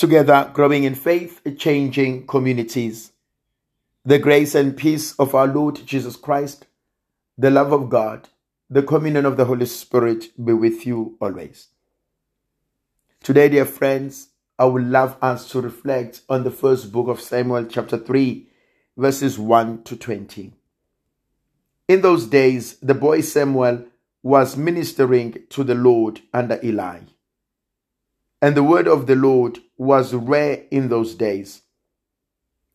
together growing in faith, changing communities. The grace and peace of our Lord Jesus Christ, the love of God, the communion of the Holy Spirit be with you always. Today, dear friends, I would love us to reflect on the first book of Samuel, chapter 3, verses 1 to 20. In those days, the boy Samuel was ministering to the Lord under Eli. And the word of the Lord was rare in those days.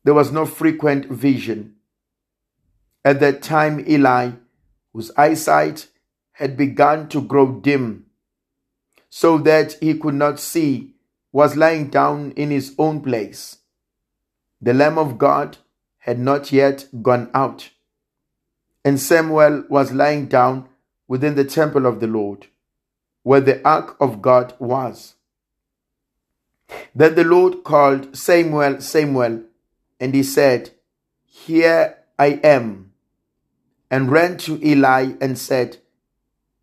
There was no frequent vision. At that time, Eli, whose eyesight had begun to grow dim, so that he could not see, was lying down in his own place. The Lamb of God had not yet gone out, and Samuel was lying down within the temple of the Lord, where the ark of God was. Then the Lord called Samuel, Samuel, and he said, Here I am, and ran to Eli and said,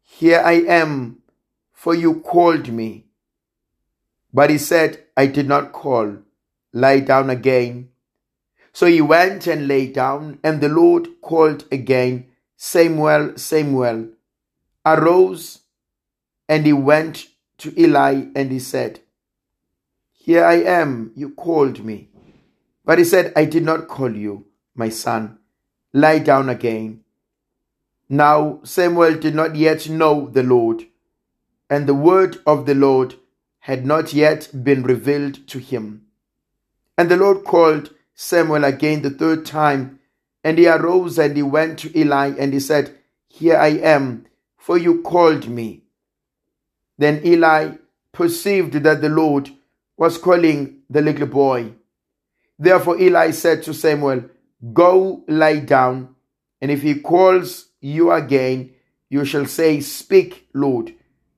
Here I am, for you called me. But he said, I did not call. Lie down again. So he went and lay down, and the Lord called again, Samuel, Samuel. Arose, and he went to Eli, and he said, here I am, you called me. But he said, I did not call you, my son. Lie down again. Now Samuel did not yet know the Lord, and the word of the Lord had not yet been revealed to him. And the Lord called Samuel again the third time, and he arose and he went to Eli, and he said, Here I am, for you called me. Then Eli perceived that the Lord was calling the little boy. Therefore Eli said to Samuel, Go lie down, and if he calls you again, you shall say, Speak, Lord,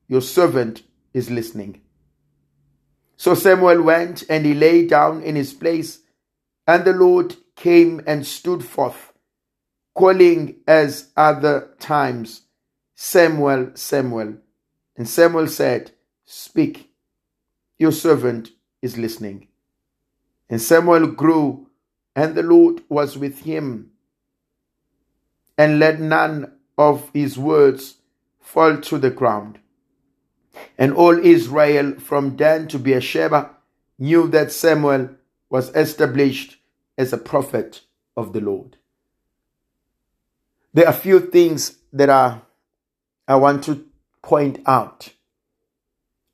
your servant is listening. So Samuel went and he lay down in his place, and the Lord came and stood forth, calling as other times, Samuel, Samuel. And Samuel said, Speak, your servant is listening. And Samuel grew, and the Lord was with him, and let none of his words fall to the ground. And all Israel from Dan to Beersheba knew that Samuel was established as a prophet of the Lord. There are a few things that I, I want to point out.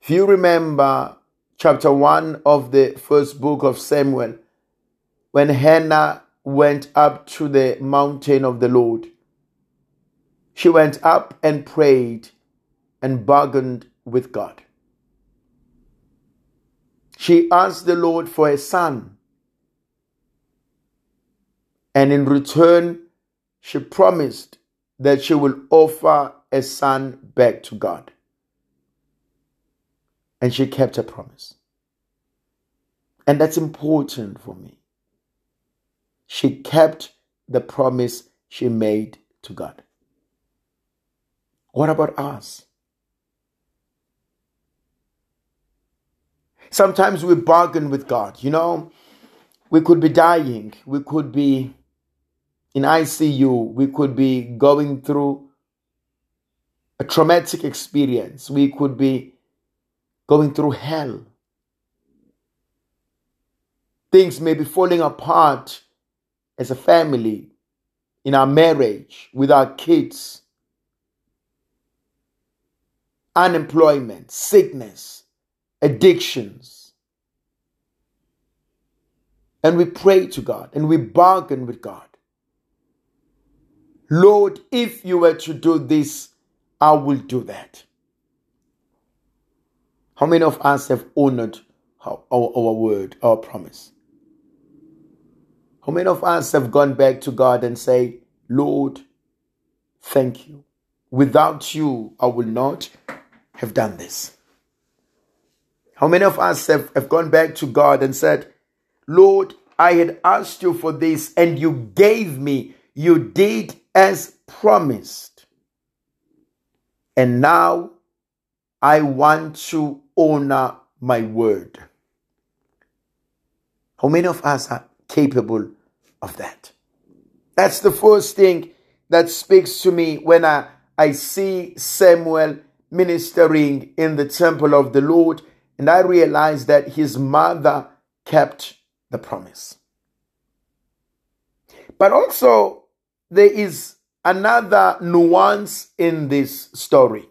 If you remember chapter 1 of the first book of Samuel, when Hannah went up to the mountain of the Lord. She went up and prayed and bargained with God. She asked the Lord for a son. And in return, she promised that she will offer a son back to God and she kept her promise. And that's important for me. She kept the promise she made to God. What about us? Sometimes we bargain with God. You know, we could be dying, we could be in ICU, we could be going through a traumatic experience, we could be going through hell. Things may be falling apart as a family, in our marriage, with our kids. Unemployment, sickness, addictions. And we pray to God and we bargain with God. Lord, if you were to do this, I will do that. How many of us have honored our, our, word, our promise? How many of us have gone back to God and say, Lord, thank you. Without you, I will not have done this. How many of us have, have gone back to God and said, Lord, I had asked you for this and you gave me, you did as promised. And now I want to honor my word. How many of us are capable of that? That's the first thing that speaks to me when I, I see Samuel ministering in the temple of the Lord and I realize that his mother kept the promise. But also, there is another nuance in this story.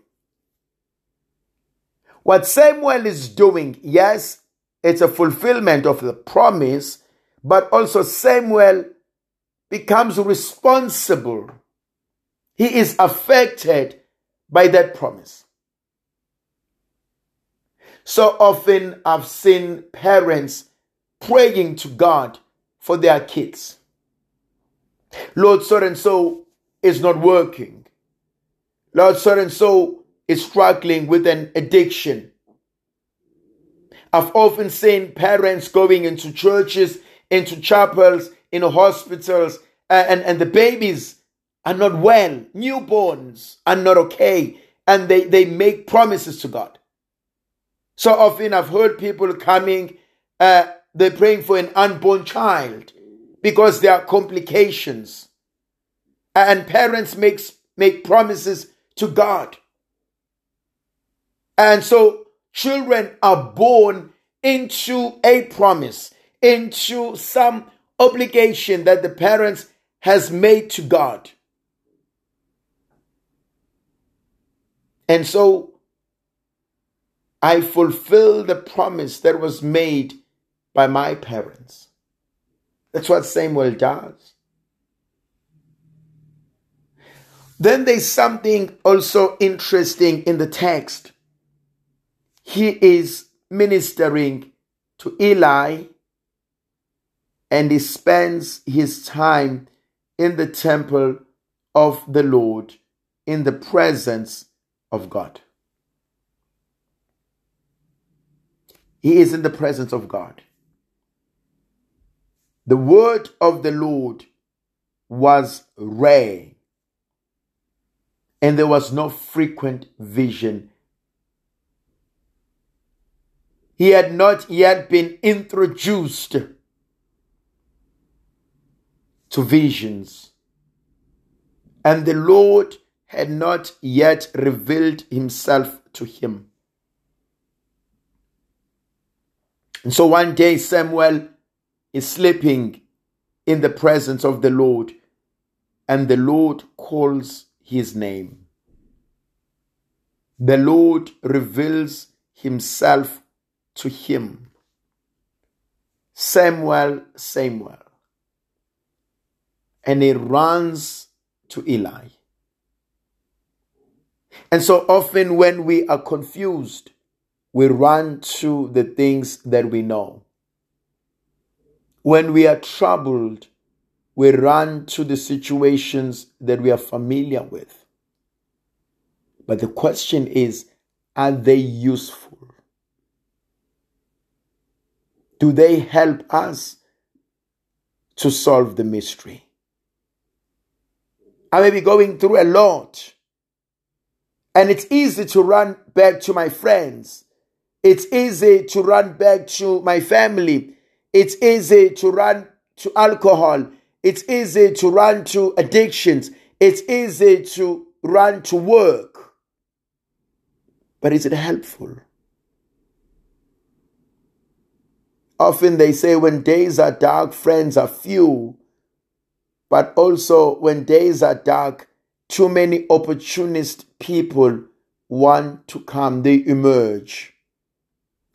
What Samuel is doing, yes, it's a fulfillment of the promise, but also Samuel becomes responsible. He is affected by that promise. So often I've seen parents praying to God for their kids. Lord, so and so is not working. Lord, so and so is struggling with an addiction. I've often seen parents going into churches, into chapels, in hospitals, and, and the babies are not well. Newborns are not okay. And they, they make promises to God. So often I've heard people coming, uh, they're praying for an unborn child because there are complications. And parents make, make promises to God. And so children are born into a promise, into some obligation that the parents has made to God. And so I fulfill the promise that was made by my parents. That's what Samuel does. Then there's something also interesting in the text. He is ministering to Eli and he spends his time in the temple of the Lord in the presence of God. He is in the presence of God. The word of the Lord was rare, and there was no frequent vision. He had not yet been introduced to visions, and the Lord had not yet revealed himself to him. And so one day Samuel is sleeping in the presence of the Lord, and the Lord calls his name. The Lord reveals himself to him. Samuel, Samuel. And he runs to Eli. And so often when we are confused, we run to the things that we know. When we are troubled, we run to the situations that we are familiar with. But the question is are they useful? Do they help us to solve the mystery? I may be going through a lot, and it's easy to run back to my friends it's easy to run back to my family. It's easy to run to alcohol. It's easy to run to addictions. It's easy to run to work. But is it helpful? Often they say when days are dark, friends are few. But also when days are dark, too many opportunist people want to come, they emerge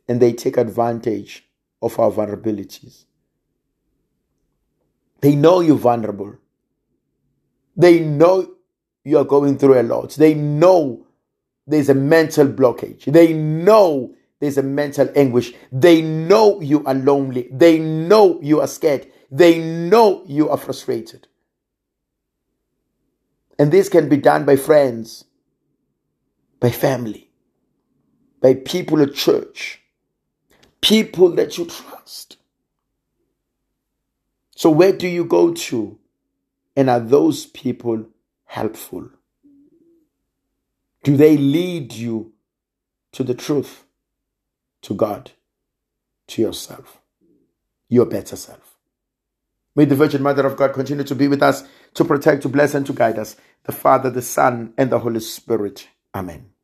and they take advantage of our vulnerabilities. They know you're vulnerable. They know you are going through a lot. They know there's a mental blockage. They know there's a mental anguish. They know you are lonely. They know you are scared. They know you are frustrated. And this can be done by friends, by family, by people at church, people that you trust. So, where do you go to? And are those people helpful? Do they lead you to the truth, to God, to yourself? your better self. May the Virgin Mother of God continue to be with us, to protect, to bless, and to guide us. The Father, the Son, and the Holy Spirit. Amen.